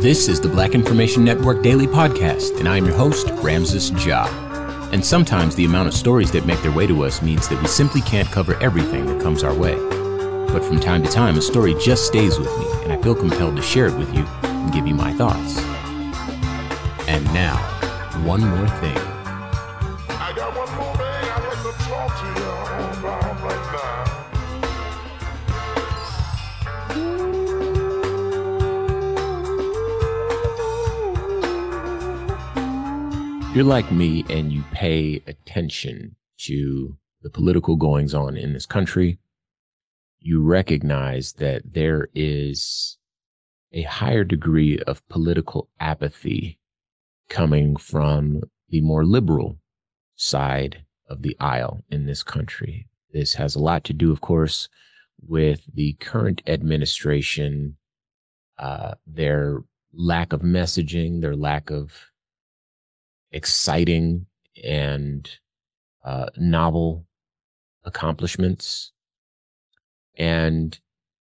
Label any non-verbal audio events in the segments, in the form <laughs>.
This is the Black Information Network Daily Podcast, and I'm your host, Ramses Ja. And sometimes the amount of stories that make their way to us means that we simply can't cover everything that comes our way. But from time to time, a story just stays with me, and I feel compelled to share it with you and give you my thoughts. And now, one more thing. You're like me and you pay attention to the political goings on in this country, you recognize that there is a higher degree of political apathy coming from the more liberal side of the aisle in this country. This has a lot to do, of course, with the current administration, uh, their lack of messaging, their lack of exciting and uh, novel accomplishments. And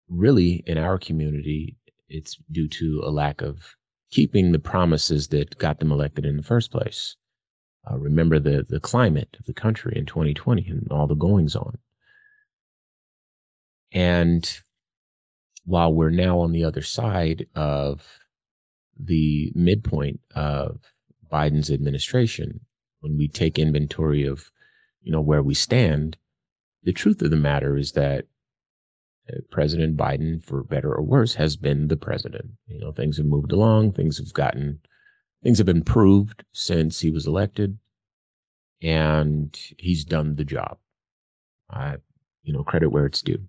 really, in our community, it's due to a lack of keeping the promises that got them elected in the first place. Uh, remember the the climate of the country in 2020 and all the goings on. And while we're now on the other side of the midpoint of Biden's administration, when we take inventory of, you know, where we stand, the truth of the matter is that uh, President Biden, for better or worse, has been the president. You know, things have moved along, things have gotten, things have improved since he was elected, and he's done the job. I, you know, credit where it's due.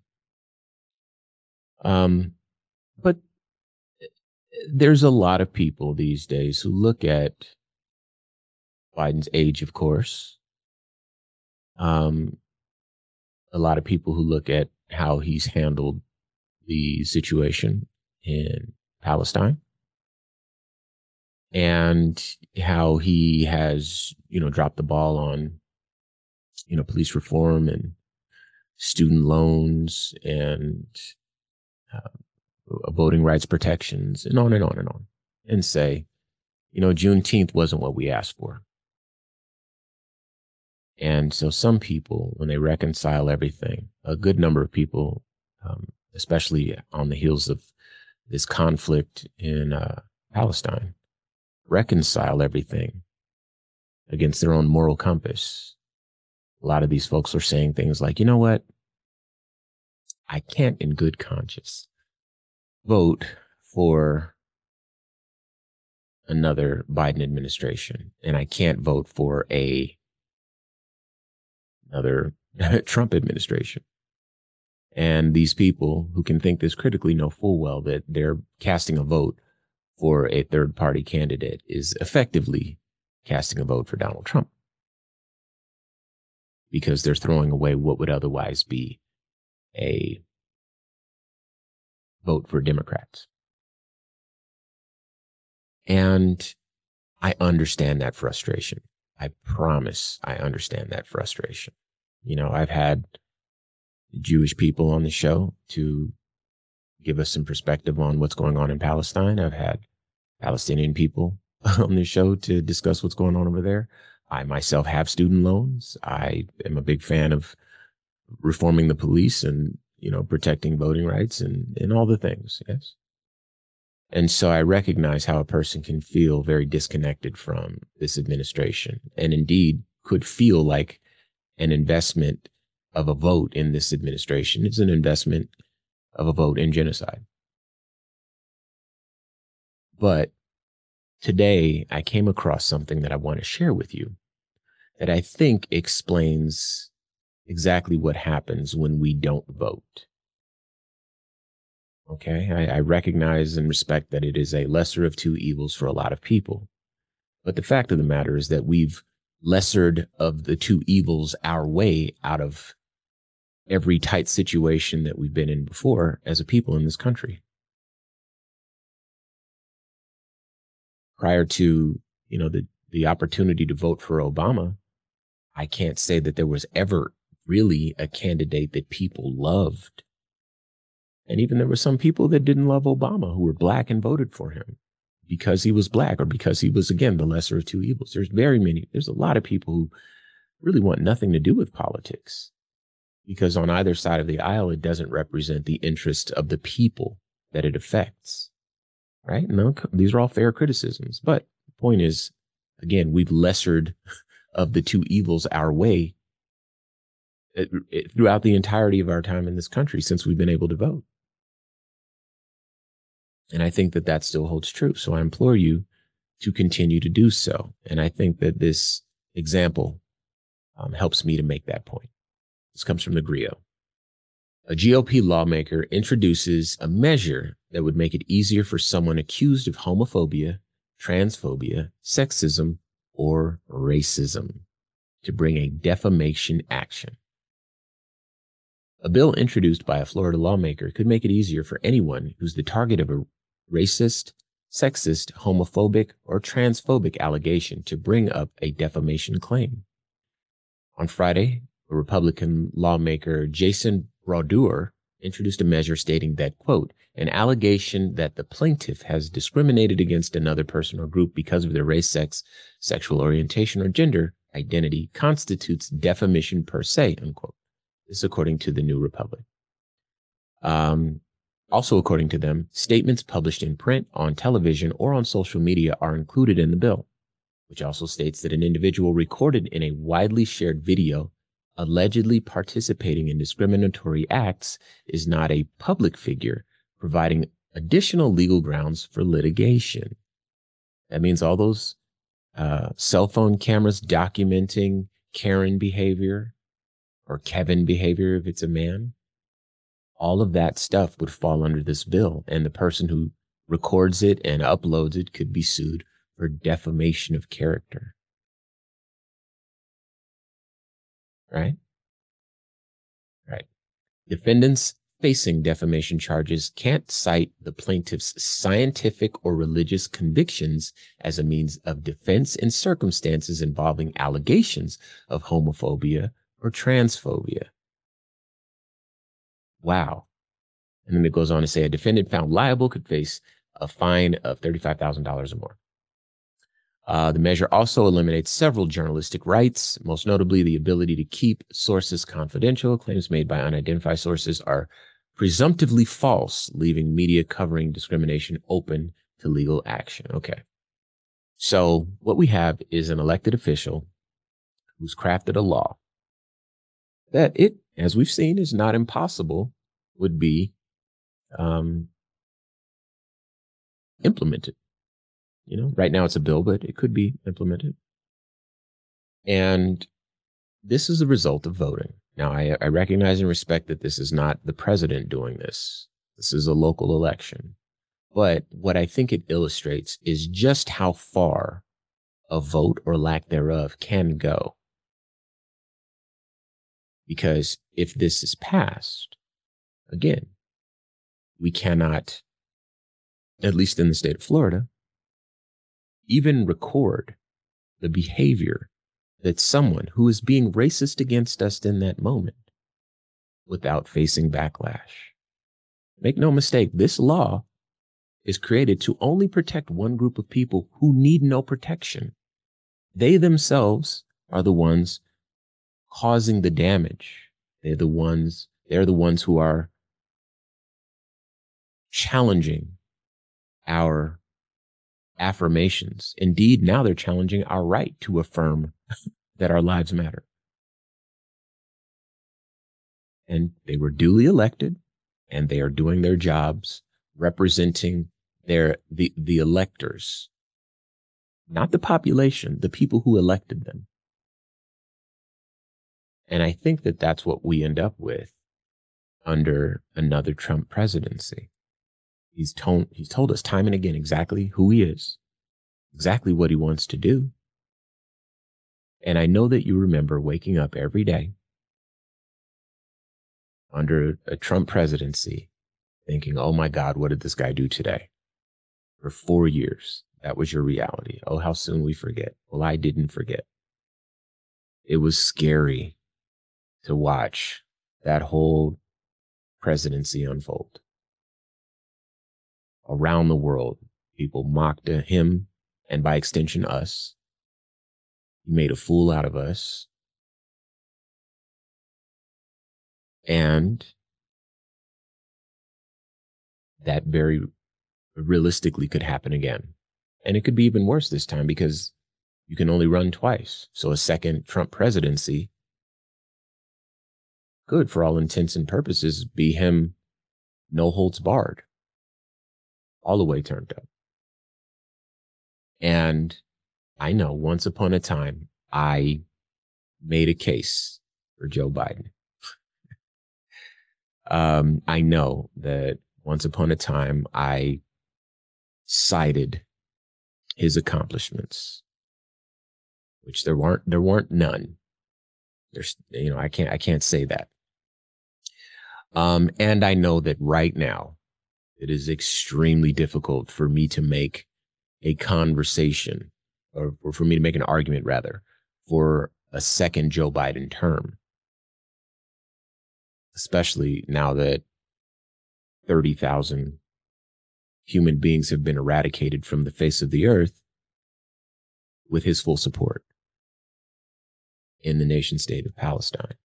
Um, but uh, there's a lot of people these days who look at Biden's age, of course. Um, a lot of people who look at how he's handled the situation in Palestine and how he has, you know, dropped the ball on, you know, police reform and student loans and uh, voting rights protections and on and on and on and say, you know, Juneteenth wasn't what we asked for. And so some people, when they reconcile everything, a good number of people, um, especially on the heels of this conflict in uh, Palestine, reconcile everything against their own moral compass. A lot of these folks are saying things like, you know what? I can't in good conscience vote for another Biden administration and I can't vote for a another <laughs> Trump administration. And these people who can think this critically know full well that they're casting a vote for a third party candidate is effectively casting a vote for Donald Trump because they're throwing away what would otherwise be a vote for Democrats. And I understand that frustration. I promise I understand that frustration. You know, I've had Jewish people on the show to give us some perspective on what's going on in Palestine. I've had Palestinian people <laughs> on the show to discuss what's going on over there. I myself have student loans. I am a big fan of reforming the police and, you know, protecting voting rights and, and all the things. Yes. And so I recognize how a person can feel very disconnected from this administration and indeed could feel like an investment of a vote in this administration is an investment of a vote in genocide. But today I came across something that I want to share with you that I think explains exactly what happens when we don't vote. Okay. I, I, recognize and respect that it is a lesser of two evils for a lot of people. But the fact of the matter is that we've lessered of the two evils our way out of every tight situation that we've been in before as a people in this country. Prior to, you know, the, the opportunity to vote for Obama, I can't say that there was ever really a candidate that people loved and even there were some people that didn't love Obama who were black and voted for him because he was black or because he was, again, the lesser of two evils. There's very many, there's a lot of people who really want nothing to do with politics because on either side of the aisle, it doesn't represent the interest of the people that it affects. Right? No, these are all fair criticisms. But the point is, again, we've lessered of the two evils our way uh, throughout the entirety of our time in this country since we've been able to vote. And I think that that still holds true. So I implore you to continue to do so. And I think that this example um, helps me to make that point. This comes from the Grio. A GOP lawmaker introduces a measure that would make it easier for someone accused of homophobia, transphobia, sexism, or racism to bring a defamation action. A bill introduced by a Florida lawmaker could make it easier for anyone who's the target of a racist, sexist, homophobic, or transphobic allegation to bring up a defamation claim. On Friday, Republican lawmaker, Jason Brodeur, introduced a measure stating that, quote, an allegation that the plaintiff has discriminated against another person or group because of their race, sex, sexual orientation, or gender identity constitutes defamation per se, unquote. This according to the New Republic. Um, also, according to them, statements published in print, on television, or on social media are included in the bill, which also states that an individual recorded in a widely shared video allegedly participating in discriminatory acts is not a public figure, providing additional legal grounds for litigation. That means all those uh, cell phone cameras documenting Karen behavior, or Kevin behavior if it's a man. All of that stuff would fall under this bill, and the person who records it and uploads it could be sued for defamation of character. Right? Right. Defendants facing defamation charges can't cite the plaintiff's scientific or religious convictions as a means of defense in circumstances involving allegations of homophobia or transphobia. Wow. And then it goes on to say a defendant found liable could face a fine of $35,000 or more. Uh, the measure also eliminates several journalistic rights, most notably the ability to keep sources confidential. Claims made by unidentified sources are presumptively false, leaving media covering discrimination open to legal action. Okay. So what we have is an elected official who's crafted a law that it, as we've seen, is not impossible, would be um, implemented. You know, right now it's a bill, but it could be implemented. And this is the result of voting. Now, I, I recognize and respect that this is not the president doing this. This is a local election. But what I think it illustrates is just how far a vote or lack thereof can go. Because if this is passed, again, we cannot, at least in the state of Florida, even record the behavior that someone who is being racist against us in that moment without facing backlash. Make no mistake, this law is created to only protect one group of people who need no protection. They themselves are the ones causing the damage. They're the ones, they're the ones who are challenging our affirmations. Indeed, now they're challenging our right to affirm <laughs> that our lives matter. And they were duly elected and they are doing their jobs representing their the the electors not the population the people who elected them and i think that that's what we end up with under another trump presidency he's told he's told us time and again exactly who he is exactly what he wants to do and i know that you remember waking up every day under a trump presidency thinking oh my god what did this guy do today for four years. That was your reality. Oh, how soon we forget. Well, I didn't forget. It was scary to watch that whole presidency unfold. Around the world, people mocked him and by extension us. He made a fool out of us. And that very realistically could happen again. And it could be even worse this time because you can only run twice. So a second Trump presidency could, for all intents and purposes, be him no holds barred, all the way turned up. And I know once upon a time, I made a case for Joe Biden. <laughs> um, I know that once upon a time, I cited his accomplishments, which there weren't there weren't none. There's you know I can't I can't say that. Um, and I know that right now it is extremely difficult for me to make a conversation or, or for me to make an argument rather for a second Joe Biden term. Especially now that 30,000 human beings have been eradicated from the face of the earth with his full support in the nation state of Palestine.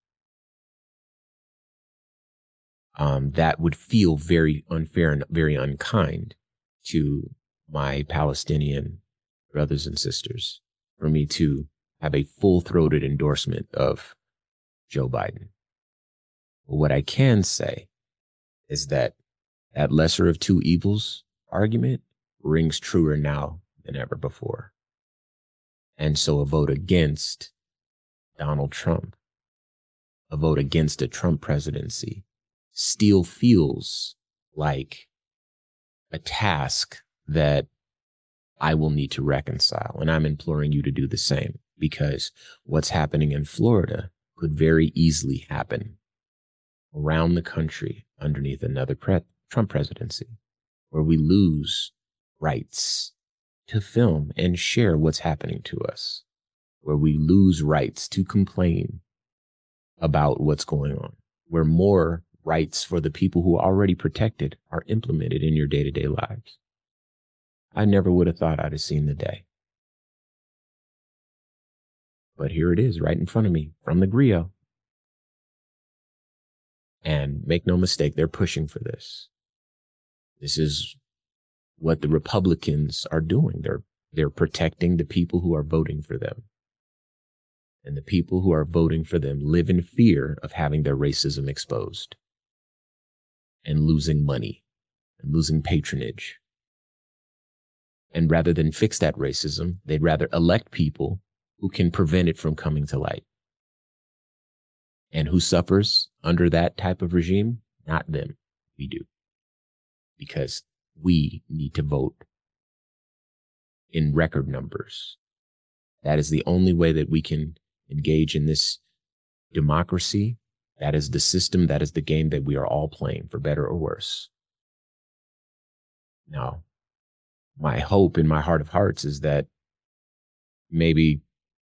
Um, that would feel very unfair and very unkind to my Palestinian brothers and sisters for me to have a full throated endorsement of Joe Biden. But what I can say is that that lesser of two evils argument rings truer now than ever before. And so a vote against Donald Trump, a vote against a Trump presidency, still feels like a task that I will need to reconcile. And I'm imploring you to do the same because what's happening in Florida could very easily happen around the country underneath another pre- Trump presidency where we lose rights to film and share what's happening to us, where we lose rights to complain about what's going on, where more rights for the people who are already protected are implemented in your day to day lives. I never would have thought I'd have seen the day. But here it is right in front of me from the Grio. And make no mistake, they're pushing for this. This is what the Republicans are doing. They're, they're protecting the people who are voting for them. And the people who are voting for them live in fear of having their racism exposed and losing money and losing patronage. And rather than fix that racism, they'd rather elect people who can prevent it from coming to light. And who suffers under that type of regime? Not them. We do because we need to vote in record numbers. That is the only way that we can engage in this democracy. That is the system. That is the game that we are all playing for better or worse. Now, my hope in my heart of hearts is that maybe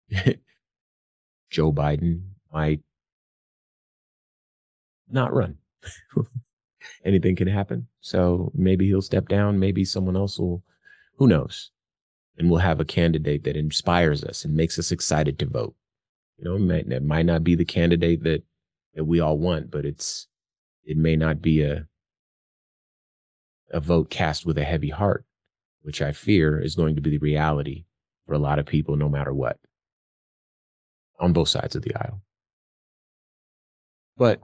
<laughs> Joe Biden might not run. <laughs> Anything can happen. So maybe he'll step down. Maybe someone else will, who knows? And we'll have a candidate that inspires us and makes us excited to vote. You know, might, it might not be the candidate that, that we all want, but it's, it may not be a, a vote cast with a heavy heart, which I fear is going to be the reality for a lot of people, no matter what, on both sides of the aisle. But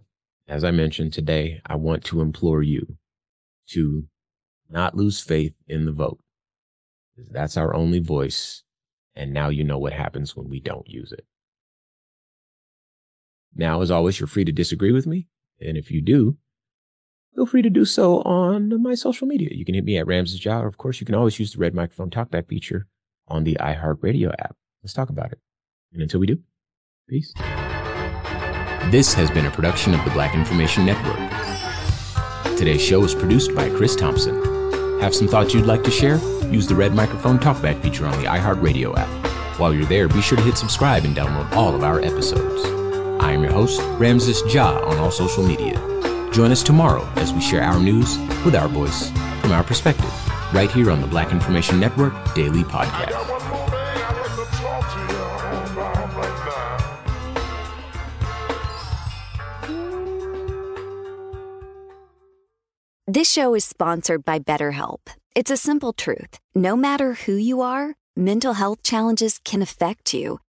as I mentioned today, I want to implore you to not lose faith in the vote. That's our only voice. And now you know what happens when we don't use it. Now, as always, you're free to disagree with me. And if you do, feel free to do so on my social media. You can hit me at Ramses Ja, or of course, you can always use the red microphone talkback feature on the iHeartRadio app. Let's talk about it. And until we do, peace. This has been a production of the Black Information Network. Today's show is produced by Chris Thompson. Have some thoughts you'd like to share? Use the red microphone talkback feature on the iHeartRadio app. While you're there, be sure to hit subscribe and download all of our episodes. I am your host, Ramses Ja, on all social media. Join us tomorrow as we share our news with our voice, from our perspective, right here on the Black Information Network Daily Podcast. This show is sponsored by BetterHelp. It's a simple truth. No matter who you are, mental health challenges can affect you,